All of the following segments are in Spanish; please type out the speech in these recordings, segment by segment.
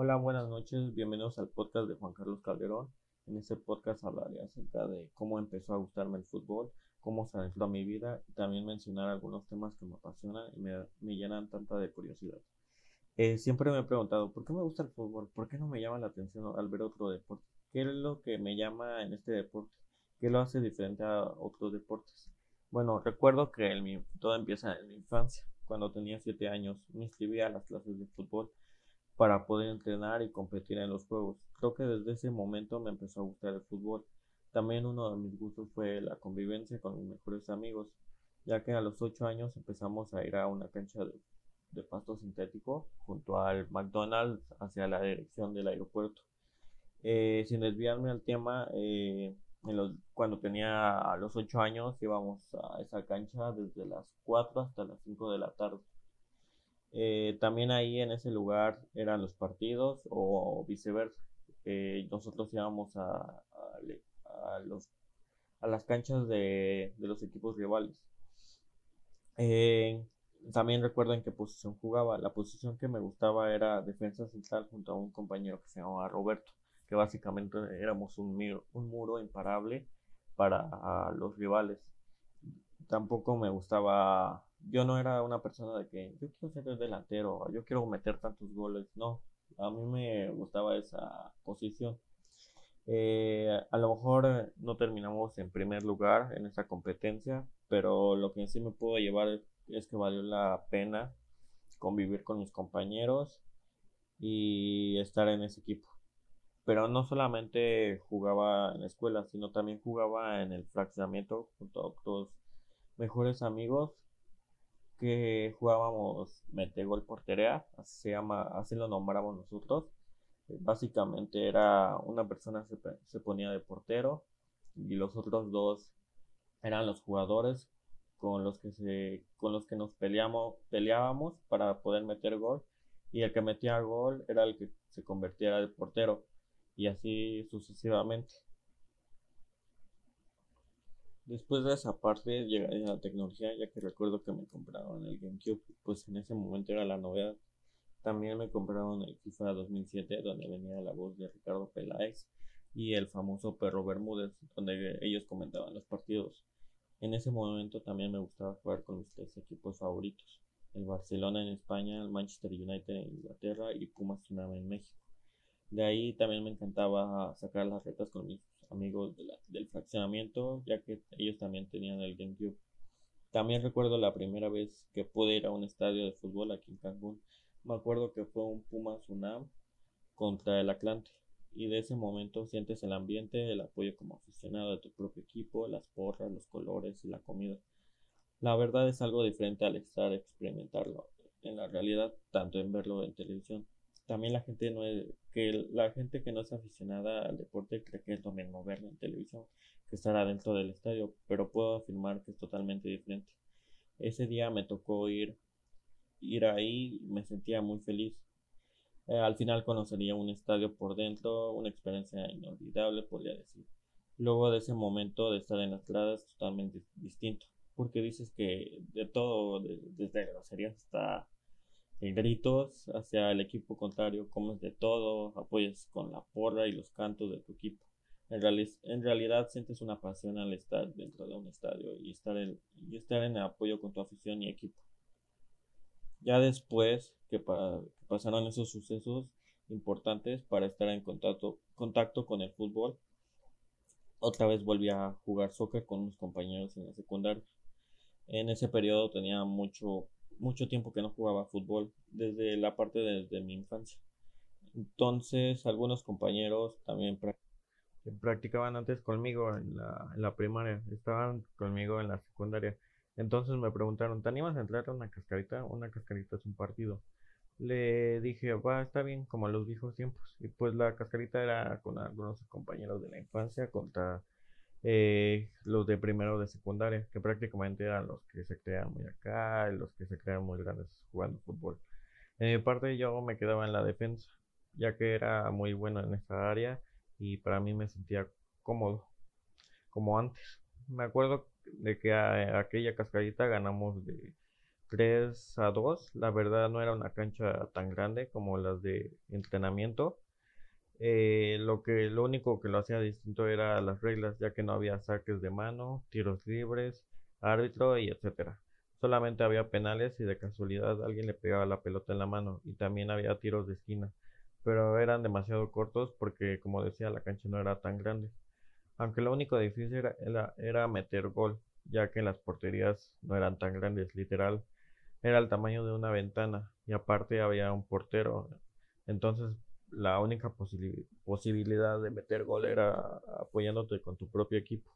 Hola, buenas noches, bienvenidos al podcast de Juan Carlos Calderón. En este podcast hablaré acerca de cómo empezó a gustarme el fútbol, cómo se adentró a mi vida y también mencionar algunos temas que me apasionan y me, llenan tanta de curiosidad. Eh, siempre me he preguntado, ¿por qué me gusta el fútbol? ¿Por qué no me llama la atención al ver otro deporte? ¿Qué es lo que me llama en este deporte? ¿Qué lo hace diferente a otros deportes? Bueno, recuerdo que todo empieza en mi infancia. Cuando tenía 7 años me inscribí a las clases de fútbol para poder entrenar y competir en los juegos. Creo que desde ese momento me empezó a gustar el fútbol. También uno de mis gustos fue la convivencia con mis mejores amigos, ya que a los 8 años empezamos a ir a una cancha de, pasto sintético junto al McDonald's hacia la dirección del aeropuerto. Eh, sin desviarme al tema, eh, cuando tenía a los 8 años íbamos a esa cancha desde las 4 hasta las 5 de la tarde. Eh, también ahí en ese lugar eran los partidos o viceversa. nosotros íbamos a, a, los, a las canchas de, los equipos rivales. Eh, también recuerdo en qué posición jugaba. La posición que me gustaba era defensa central junto a un compañero que se llamaba Roberto, que básicamente éramos un, un muro imparable para los rivales. Tampoco me gustaba yo no era una persona de que yo quiero ser el delantero, yo quiero meter tantos goles, no, a mí me gustaba esa posición. Eh, a lo mejor no terminamos en primer lugar en esa competencia, pero lo que sí me puedo llevar es, es que valió la pena convivir con mis compañeros y estar en ese equipo. Pero no solamente jugaba en la escuela, sino también jugaba en el fraccionamiento junto a otros mejores amigos que jugábamos gol porterea, así se llama, así lo nombramos nosotros. Eh, básicamente era una persona se, se ponía de portero y los otros dos eran los jugadores con los que se con los que nos peleamos peleábamos para poder meter gol y el que metía gol era el que se convertía de portero y así sucesivamente Después de esa parte llegaría la tecnología, ya que recuerdo que me compraron el GameCube, pues en ese momento era la novedad. También me compraron el FIFA 2007, donde venía la voz de Ricardo Peláez y el famoso Perro Bermúdez, donde ellos comentaban los partidos. En ese momento también me gustaba jugar con mis tres equipos favoritos, el Barcelona en España, el Manchester United en Inglaterra y Pumas Tsunami en México. De ahí también me encantaba sacar las retas con mis amigos del fraccionamiento, ya que ellos también tenían el GameCube. También recuerdo la primera vez que pude ir a un estadio de fútbol aquí en Cancún. Me acuerdo que fue un Pumas UNAM contra el Atlante. Y de ese momento sientes el ambiente, el apoyo como aficionado de tu propio equipo, las porras, los colores y la comida. La verdad es algo diferente al estar experimentarlo en la realidad, tanto en verlo en televisión también la gente no que la gente que no es aficionada al deporte cree que es lo mismo verlo en televisión que estar adentro del estadio, pero puedo afirmar que es totalmente diferente. Ese día me tocó ir, ir ahí, me sentía muy feliz. Eh, al final conocería un estadio por dentro, una experiencia inolvidable, podría decir. Luego de ese momento de estar en las gradas, totalmente distinto, porque dices que de todo, desde groserías hasta gritos hacia el equipo contrario, comes de todo, apoyas con la porra y los cantos de tu equipo. En, en realidad sientes una pasión al estar dentro de un estadio y estar, en, y estar en apoyo con tu afición y equipo. Ya después que, pasaron esos sucesos importantes para estar en contacto, contacto con el fútbol, otra vez volví a jugar soccer con unos compañeros en la secundaria. En ese periodo tenía mucho mucho tiempo que no jugaba fútbol, desde la parte de, mi infancia. Entonces, algunos compañeros también practicaban antes conmigo en la, en la primaria, estaban conmigo en la secundaria. Entonces me preguntaron, ¿te animas a entrar a una cascarita? Una cascarita es un partido. Le dije, va, está bien, como a los viejos tiempos. Y pues la cascarita era con algunos compañeros de la infancia contra eh, los de primero de secundaria, que prácticamente eran los que se crean muy acá, los que se crean muy grandes jugando fútbol. En mi parte yo me quedaba en la defensa, ya que era muy bueno en esa área y para mí me sentía cómodo, como antes. Me acuerdo de que a, aquella cascadita ganamos de 3 a 2. La verdad no era una cancha tan grande como las de entrenamiento. Eh, lo que lo único que lo hacía distinto era las reglas, ya que no había saques de mano, tiros libres, árbitro y etcétera. Solamente había penales y de casualidad alguien le pegaba la pelota en la mano y también había tiros de esquina, pero eran demasiado cortos porque como decía la cancha no era tan grande. Aunque lo único difícil era, era meter gol, ya que las porterías no eran tan grandes, literal era el tamaño de una ventana y aparte había un portero. Entonces la única posibilidad de meter gol era apoyándote con tu propio equipo.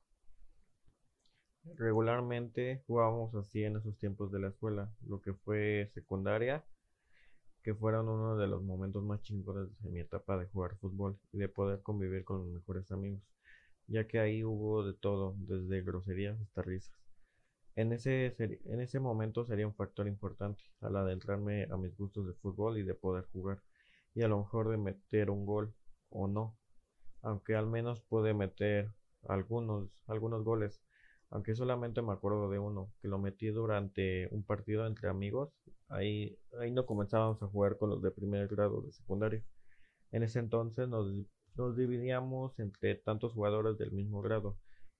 Regularmente jugábamos así en esos tiempos de la escuela, lo que fue secundaria, que fueron uno de los momentos más chingones de mi etapa de jugar fútbol y de poder convivir con los mejores amigos, ya que ahí hubo de todo, desde groserías hasta risas. En ese, en ese momento sería un factor importante al adentrarme a mis gustos de fútbol y de poder jugar, y a lo mejor de meter un gol o no, aunque al menos pude meter algunos, algunos goles, aunque solamente me acuerdo de uno, que lo metí durante un partido entre amigos, ahí, ahí no comenzábamos a jugar con los de primer grado de secundaria. En ese entonces nos, nos dividíamos entre tantos jugadores del mismo grado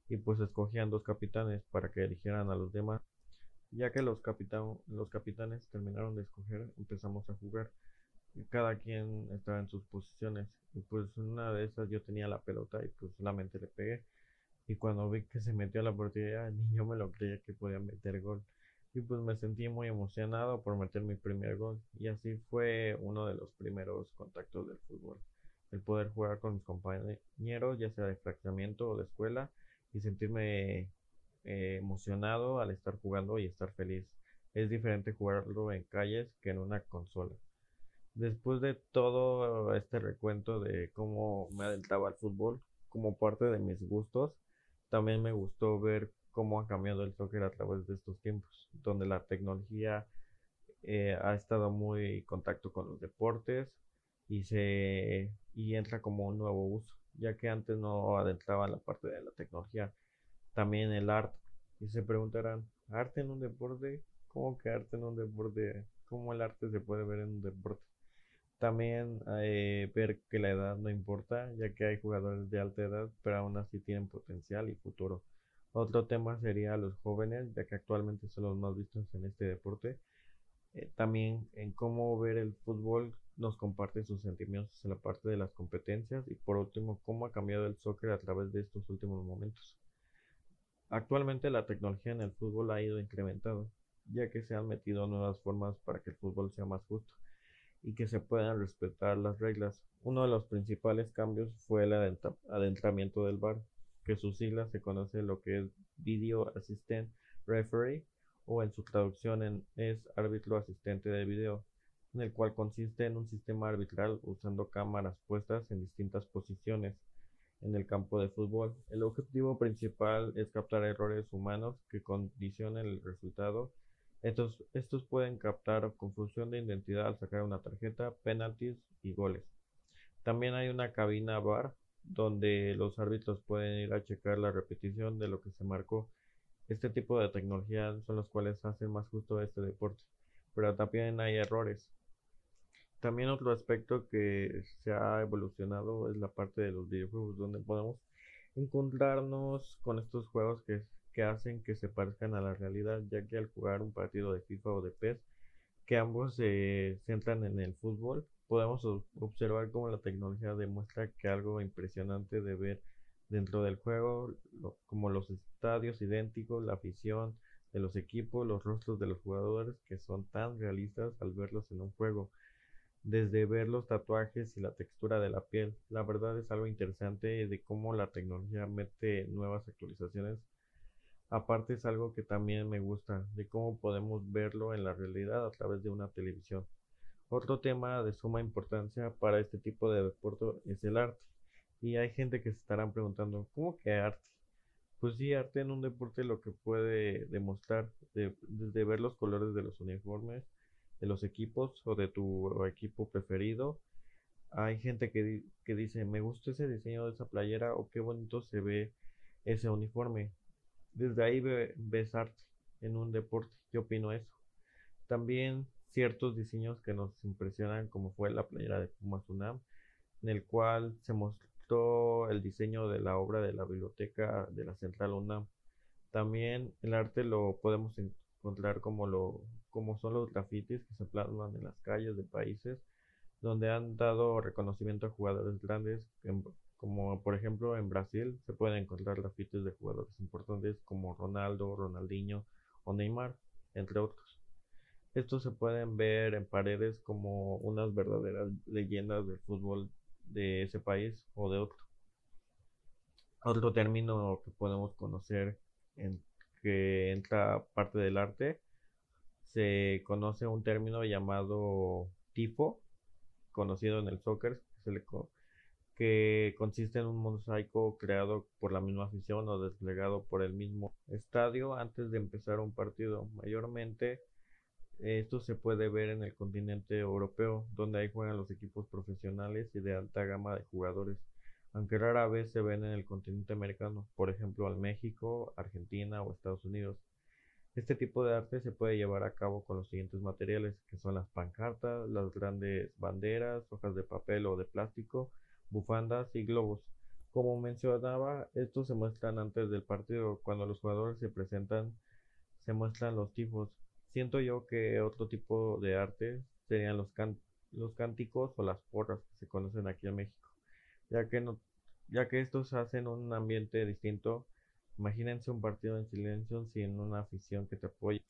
y pues escogían dos capitanes para que eligieran a los demás. Ya que los, los capitanes terminaron de escoger, empezamos a jugar. Cada quien estaba en sus posiciones. Y pues una de esas yo tenía la pelota y pues solamente le pegué. Y cuando vi que se metió a la portería, ni yo me lo creía que podía meter gol. Y pues me sentí muy emocionado por meter mi primer gol. Y así fue uno de los primeros contactos del fútbol. El poder jugar con mis compañeros, ya sea de fraccionamiento o de escuela, y sentirme eh, emocionado al estar jugando y estar feliz. Es diferente jugarlo en calles que en una consola. Después de todo este recuento de cómo me adentraba al fútbol como parte de mis gustos, también me gustó ver cómo ha cambiado el soccer a través de estos tiempos, donde la tecnología eh, ha estado muy en contacto con los deportes y se y entra como un nuevo uso ya que antes no adentraba la parte de la tecnología. También el arte. Y se preguntarán, ¿arte en un deporte? ¿Cómo que arte en un deporte? ¿Cómo el arte se puede ver en un deporte? También eh, ver que la edad no importa, ya que hay jugadores de alta edad, pero aún así tienen potencial y futuro. Otro tema sería los jóvenes, ya que actualmente son los más vistos en este deporte. Eh, también en cómo ver el fútbol nos comparte sus sentimientos en la parte de las competencias y por último cómo ha cambiado el soccer a través de estos últimos momentos. Actualmente la tecnología en el fútbol ha ido incrementando, ya que se han metido nuevas formas para que el fútbol sea más justo y que se puedan respetar las reglas. Uno de los principales cambios fue el adentramiento del VAR, que su sigla se conoce lo que es Video Assistant Referee o en su traducción es árbitro asistente de video en el cual consiste en un sistema arbitral usando cámaras puestas en distintas posiciones en el campo de fútbol. El objetivo principal es captar errores humanos que condicionen el resultado. Estos, estos pueden captar confusión de identidad al sacar una tarjeta, penaltis y goles. También hay una cabina bar donde los árbitros pueden ir a checar la repetición de lo que se marcó. Este tipo de tecnología son los cuales hacen más justo este deporte, pero también hay errores. También otro aspecto que se ha evolucionado es la parte de los videojuegos, donde podemos encontrarnos con estos juegos que, que hacen que se parezcan a la realidad, ya que al jugar un partido de FIFA o de PES, que ambos se centran en el fútbol, podemos observar cómo la tecnología demuestra que algo impresionante de ver dentro del juego, como los estadios idénticos, la afición de los equipos, los rostros de los jugadores que son tan realistas al verlos en un juego desde ver los tatuajes y la textura de la piel. La verdad es algo interesante de cómo la tecnología mete nuevas actualizaciones. Aparte es algo que también me gusta, de cómo podemos verlo en la realidad a través de una televisión. Otro tema de suma importancia para este tipo de deporte es el arte. Y hay gente que se estarán preguntando, ¿cómo que arte? Pues sí, arte en un deporte lo que puede demostrar, desde ver los colores de los uniformes, de los equipos o de tu equipo preferido. Hay gente que, que dice, me gusta ese diseño de esa playera o qué bonito se ve ese uniforme. Desde ahí ves arte en un deporte. Yo opino eso. También ciertos diseños que nos impresionan, como fue la playera de Pumas UNAM, en el cual se mostró el diseño de la obra de la biblioteca de la Central UNAM. También el arte lo podemos encontrar como, lo, como son los grafitis que se plasman en las calles de países donde han dado reconocimiento a jugadores grandes, como por ejemplo en Brasil se pueden encontrar grafitis de jugadores importantes como Ronaldo, Ronaldinho o Neymar, entre otros. Estos se pueden ver en paredes como unas verdaderas leyendas del fútbol de ese país o de otro. Otro término que podemos conocer en que entra parte del arte se conoce un término llamado tifo, conocido en el soccer, que consiste en un mosaico creado por la misma afición o desplegado por el mismo estadio antes de empezar un partido. Mayormente esto se puede ver en el continente europeo, donde ahí juegan los equipos profesionales y de alta gama de jugadores, aunque rara vez se ven en el continente americano, por ejemplo al México, Argentina o Estados Unidos. Este tipo de arte se puede llevar a cabo con los siguientes materiales, que son las pancartas, las grandes banderas, hojas de papel o de plástico, bufandas y globos. Como mencionaba, estos se muestran antes del partido. Cuando los jugadores se presentan, se muestran los tifos, Siento yo que otro tipo de arte serían los, los cánticos o las porras que se conocen aquí en México, ya que, no, ya que estos hacen un ambiente distinto. Imagínense un partido en silencio sin una afición que te apoye.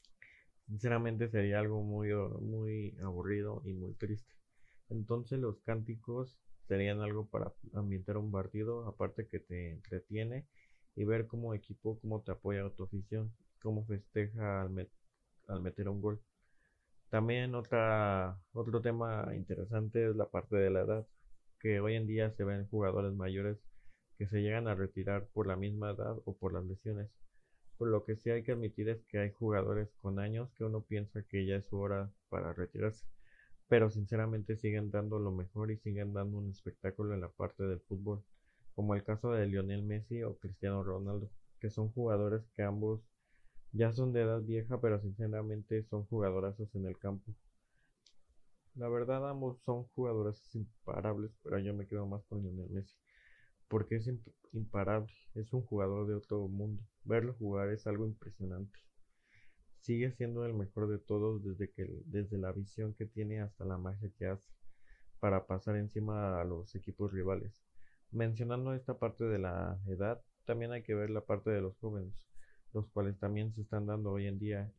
Sinceramente sería algo muy, muy aburrido y muy triste. Entonces los cánticos serían algo para ambientar un partido, aparte que te entretiene y ver como equipo cómo te apoya tu afición, cómo festeja al, al meter un gol. También otra, otro tema interesante es la parte de la edad, que hoy en día se ven jugadores mayores que se llegan a retirar por la misma edad o por las lesiones. Por lo que sí hay que admitir es que hay jugadores con años que uno piensa que ya es su hora para retirarse, pero sinceramente siguen dando lo mejor y siguen dando un espectáculo en la parte del fútbol, como el caso de Lionel Messi o Cristiano Ronaldo, que son jugadores que ambos ya son de edad vieja, pero sinceramente son jugadorazos en el campo. La verdad, ambos son jugadores imparables, pero yo me quedo más con Lionel Messi. Porque es imparable, es un jugador de otro mundo. Verlo jugar es algo impresionante. Sigue siendo el mejor de todos desde, que, desde la visión que tiene hasta la magia que hace para pasar encima a los equipos rivales. Mencionando esta parte de la edad, también hay que ver la parte de los jóvenes los cuales también se están dando hoy en día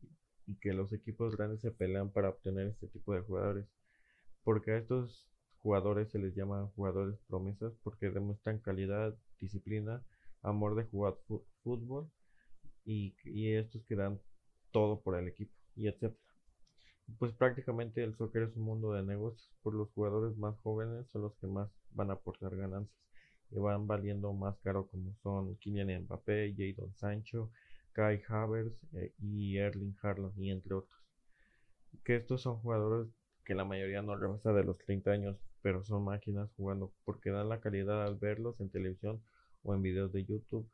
y que los equipos grandes se pelean para obtener este tipo de jugadores. Porque a estos jugadores se les llama jugadores promesas porque demuestran calidad, disciplina, amor de jugar fútbol y, y estos que dan todo por el equipo y etcétera. Pues prácticamente el soccer es un mundo de negocios, por los jugadores más jóvenes son los que más van a aportar ganancias y van valiendo más caro como son Kylian Mbappé, Jadon Sancho, Kai Havertz eh, y Erling Haaland y entre otros. Que estos son jugadores que la mayoría no rebasa de los 30 años, pero son máquinas jugando porque dan la calidad al verlos en televisión o en videos de YouTube.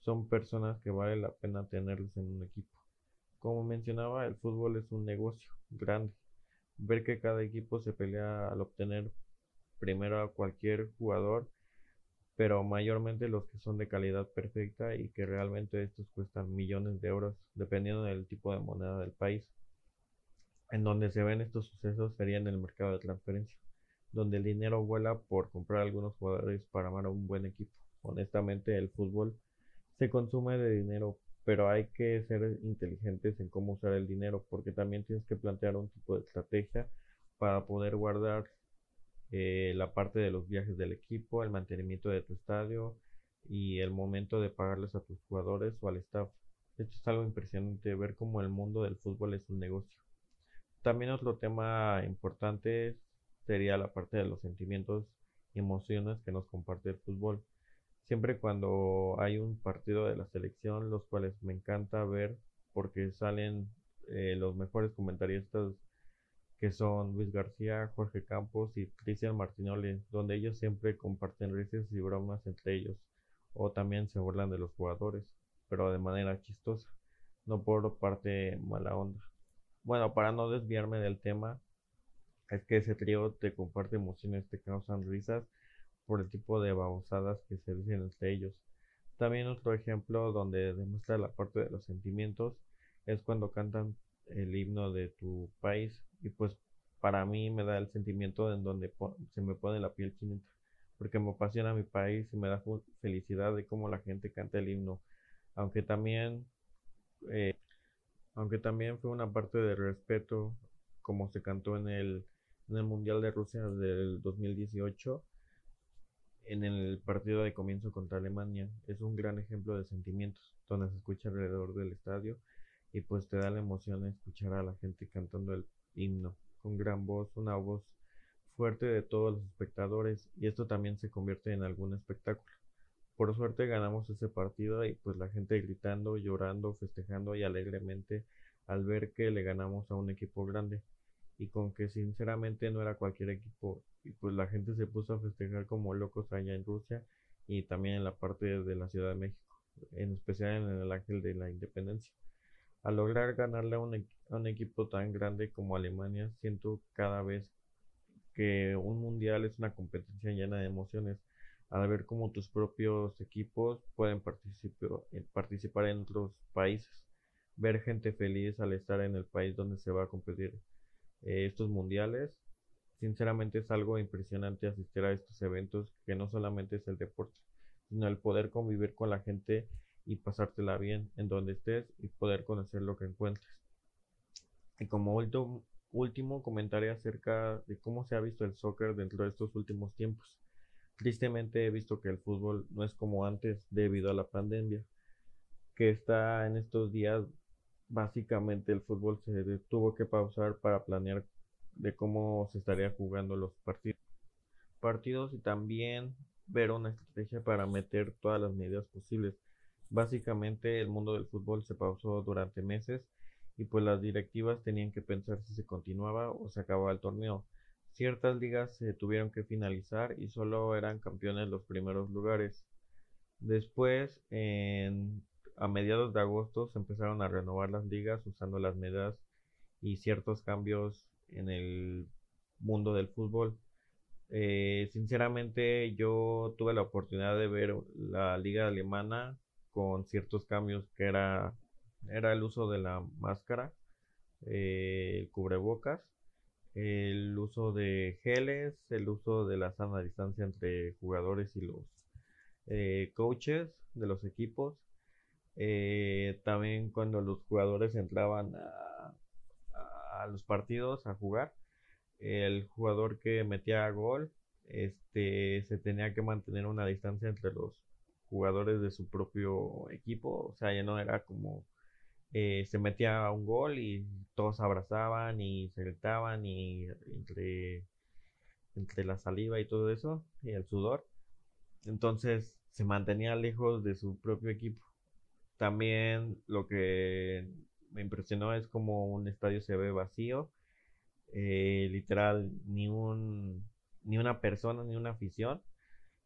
Son personas que vale la pena tenerlos en un equipo. Como mencionaba, el fútbol es un negocio grande. Ver que cada equipo se pelea al obtener primero a cualquier jugador pero mayormente los que son de calidad perfecta y que realmente estos cuestan millones de euros dependiendo del tipo de moneda del país. En donde se ven estos sucesos sería en el mercado de transferencia, donde el dinero vuela por comprar algunos jugadores para armar un buen equipo. Honestamente el fútbol se consume de dinero, pero hay que ser inteligentes en cómo usar el dinero porque también tienes que plantear un tipo de estrategia para poder guardar eh, la parte de los viajes del equipo, el mantenimiento de tu estadio y el momento de pagarles a tus jugadores o al staff. Esto es algo impresionante ver cómo el mundo del fútbol es un negocio. También otro tema importante sería la parte de los sentimientos y emociones que nos comparte el fútbol. Siempre cuando hay un partido de la selección, los cuales me encanta ver porque salen eh, los mejores comentaristas que son Luis García, Jorge Campos y Cristian Martinoli, donde ellos siempre comparten risas y bromas entre ellos, o también se burlan de los jugadores, pero de manera chistosa, no por parte mala onda. bueno, para no desviarme del tema, es que ese trío te comparte emociones, te causan risas por el tipo de babosadas que se dicen entre ellos. También otro ejemplo donde demuestra la parte de los sentimientos es cuando cantan el himno de tu país y pues para mí me da el sentimiento en donde se me pone la piel chinita porque me apasiona mi país y me da felicidad de cómo la gente canta el himno aunque también eh, aunque también fue una parte de respeto como se cantó en el, en el Mundial de Rusia del 2018 en el partido de comienzo contra Alemania. Es un gran ejemplo de sentimientos, donde se escucha alrededor del estadio y pues te da la emoción escuchar a la gente cantando el himno con gran voz, una voz fuerte de todos los espectadores y esto también se convierte en algún espectáculo. Por suerte ganamos ese partido y pues la gente gritando, llorando, festejando y alegremente al ver que le ganamos a un equipo grande y con que sinceramente no era cualquier equipo y pues la gente se puso a festejar como locos allá en Rusia y también en la parte de la Ciudad de México, en especial en el Ángel de la Independencia. Al lograr ganarle a un, a un equipo tan grande como Alemania, siento cada vez que un mundial es una competencia llena de emociones. Al ver cómo tus propios equipos pueden eh, participar en otros países, ver gente feliz al estar en el país donde se va a competir eh, estos mundiales. Sinceramente es algo impresionante asistir a estos eventos que no solamente es el deporte, sino el poder convivir con la gente y pasártela bien en donde estés y poder conocer lo que encuentres. Y como último, comentario acerca de cómo se ha visto el soccer dentro de estos últimos tiempos. Tristemente he visto que el fútbol no es como antes debido a la pandemia, que está en estos días básicamente el fútbol se tuvo que pausar para planear de cómo se estaría jugando los partidos. Partidos y también ver una estrategia para meter todas las medidas posibles. Básicamente el mundo del fútbol se pausó durante meses y pues las directivas tenían que pensar si se continuaba o se acababa el torneo. Ciertas ligas se tuvieron que finalizar y solo eran campeones los primeros lugares. Después, en a mediados de agosto se empezaron a renovar las ligas usando las medidas y ciertos cambios en el mundo del fútbol. Eh, sinceramente yo tuve la oportunidad de ver la liga alemana con ciertos cambios que era, era el uso de la máscara, eh, el cubrebocas, el uso de geles, el uso de la sana distancia entre jugadores y los eh, coaches de los equipos eh, también cuando los jugadores entraban a, los partidos a jugar, el jugador que metía gol este, se tenía que mantener una distancia entre los jugadores de su propio equipo. O sea, ya no era como eh, se metía un gol y todos abrazaban y se gritaban y entre, entre la saliva y todo eso y el sudor. Entonces se mantenía lejos de su propio equipo. También lo que me impresionó es como un estadio se ve vacío. Eh, literal, ni un ni una persona, ni una afición.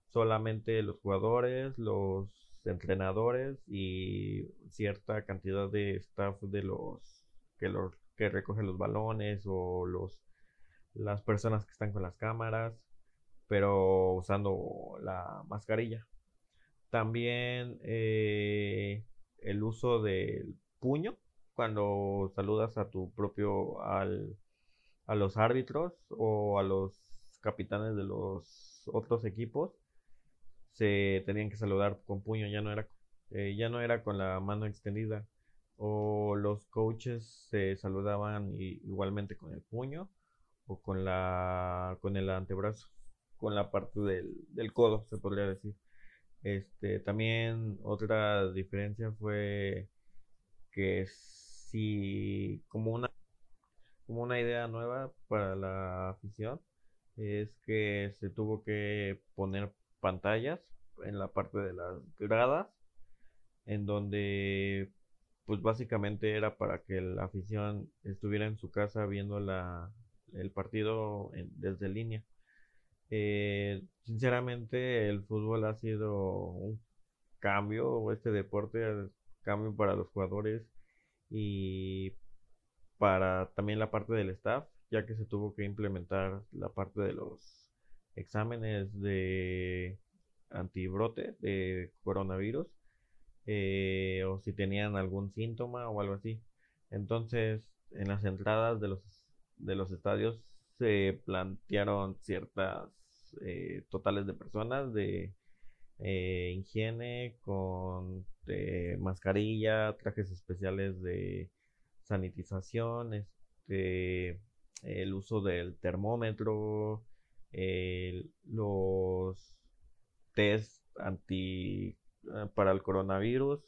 Solamente los jugadores, los entrenadores y cierta cantidad de staff de los que los que recogen los balones o los las personas que están con las cámaras, pero usando la mascarilla. También eh, el uso del puño cuando saludas a tu propio al, a los árbitros o a los capitanes de los otros equipos se tenían que saludar con puño ya no era eh, ya no era con la mano extendida. O los coaches se saludaban igualmente con el puño o con la con el antebrazo con la parte del, del codo se podría decir este, también otra diferencia fue que si como una como una idea nueva para la afición es que se tuvo que poner pantallas en la parte de las gradas en donde pues básicamente era para que la afición estuviera en su casa viendo la, el partido desde línea eh, sinceramente, el fútbol ha sido un cambio, este deporte, cambio para los jugadores y para también la parte del staff, ya que se tuvo que implementar la parte de los exámenes de antibrote de coronavirus eh, o si tenían algún síntoma o algo así. Entonces, en las entradas de los, de los estadios se plantearon ciertas eh, totales de personas de eh, higiene con mascarilla, trajes especiales de sanitización, este, el uso del termómetro, los test anti eh, para el coronavirus,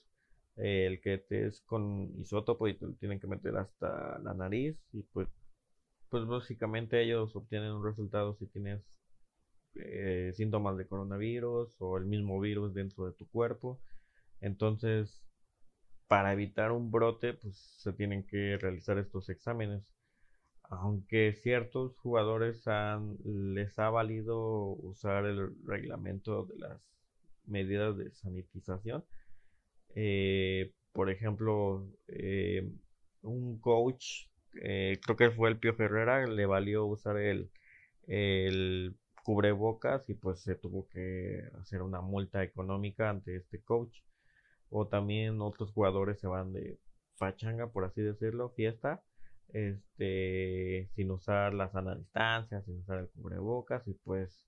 el que te es con isótopo y te lo tienen que meter hasta la nariz y pues pues básicamente ellos obtienen un resultado si tienes eh, síntomas de coronavirus o el mismo virus dentro de tu cuerpo entonces para evitar un brote pues se tienen que realizar estos exámenes aunque ciertos jugadores les ha valido usar el reglamento de las medidas de sanitización. Eh, por ejemplo, eh, un coach, eh, creo que fue el Pio Ferrera, le valió usar el cubrebocas y pues se tuvo que hacer una multa económica ante este coach. O también otros jugadores se van de pachanga, por así decirlo, fiesta, este, sin usar la sana distancia, sin usar el cubrebocas y pues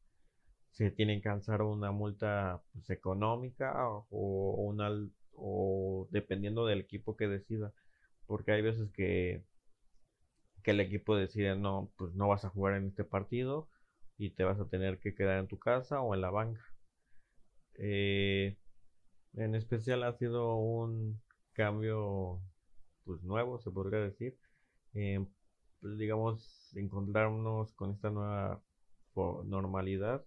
se tienen que alzar una multa pues, económica o, una o dependiendo del equipo que decida porque hay veces que que el equipo decide no pues no vas a jugar en este partido y te vas a tener que quedar en tu casa o en la banca. Eh, en especial ha sido un cambio pues nuevo se podría decir. Eh, pues, digamos encontrarnos con esta nueva normalidad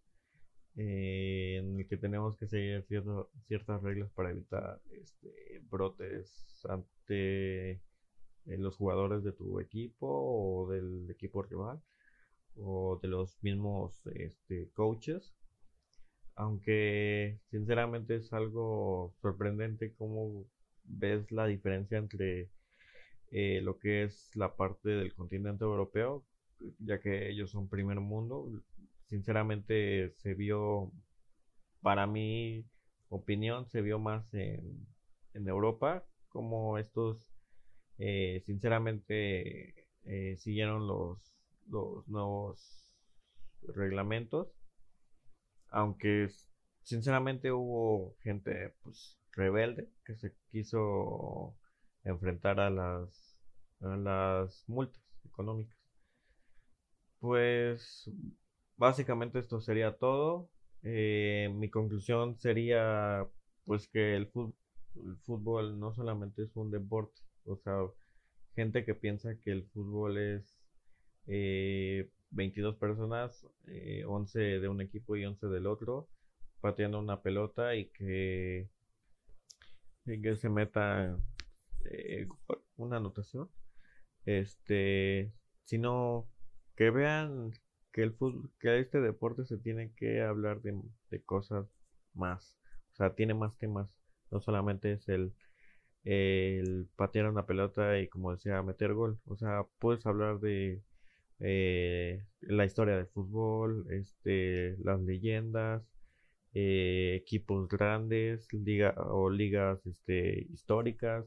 eh, en el que tenemos que seguir ciertas reglas para evitar este, brotes ante eh, los jugadores de tu equipo o del equipo rival o de los mismos este, coaches. Aunque sinceramente es algo sorprendente cómo ves la diferencia entre eh, lo que es la parte del continente europeo, ya que ellos son primer mundo, sinceramente se vio, para mi opinión, se vio más en, Europa, como estos, eh, sinceramente, eh, siguieron los, los nuevos reglamentos, aunque sinceramente hubo gente pues rebelde que se quiso enfrentar a las, a las multas económicas. Pues básicamente esto sería todo. Eh, mi conclusión sería pues que el fútbol, no solamente es un deporte, o sea, gente que piensa que el fútbol es 22 eh, personas, 11 eh, de un equipo y 11 del otro, pateando una pelota y que, que se meta una anotación. Este, sino que vean que el fútbol, que este deporte se tiene que hablar de, cosas más. O sea, tiene más temas. No solamente es el, el patear una pelota y como decía, meter gol. O sea, puedes hablar de eh, la historia del fútbol, este, las leyendas, eh, equipos grandes, liga o ligas este, históricas,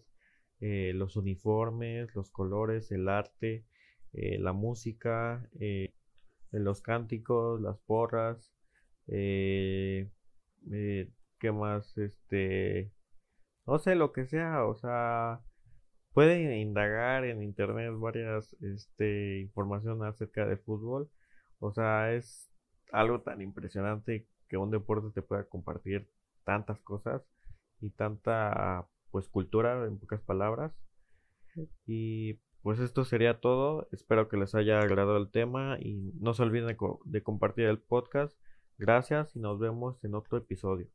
eh, los uniformes, los colores, el arte, la música, los cánticos, las porras, eh, ¿qué más? Este, no sé, lo que sea, o sea, pueden indagar en internet varias, este, información acerca de fútbol, o sea, es algo tan impresionante que un deporte te pueda compartir tantas cosas y tanta, pues, cultura, en pocas palabras, y pues esto sería todo. Espero que les haya agradado el tema y no se olviden de, compartir el podcast. Gracias y nos vemos en otro episodio.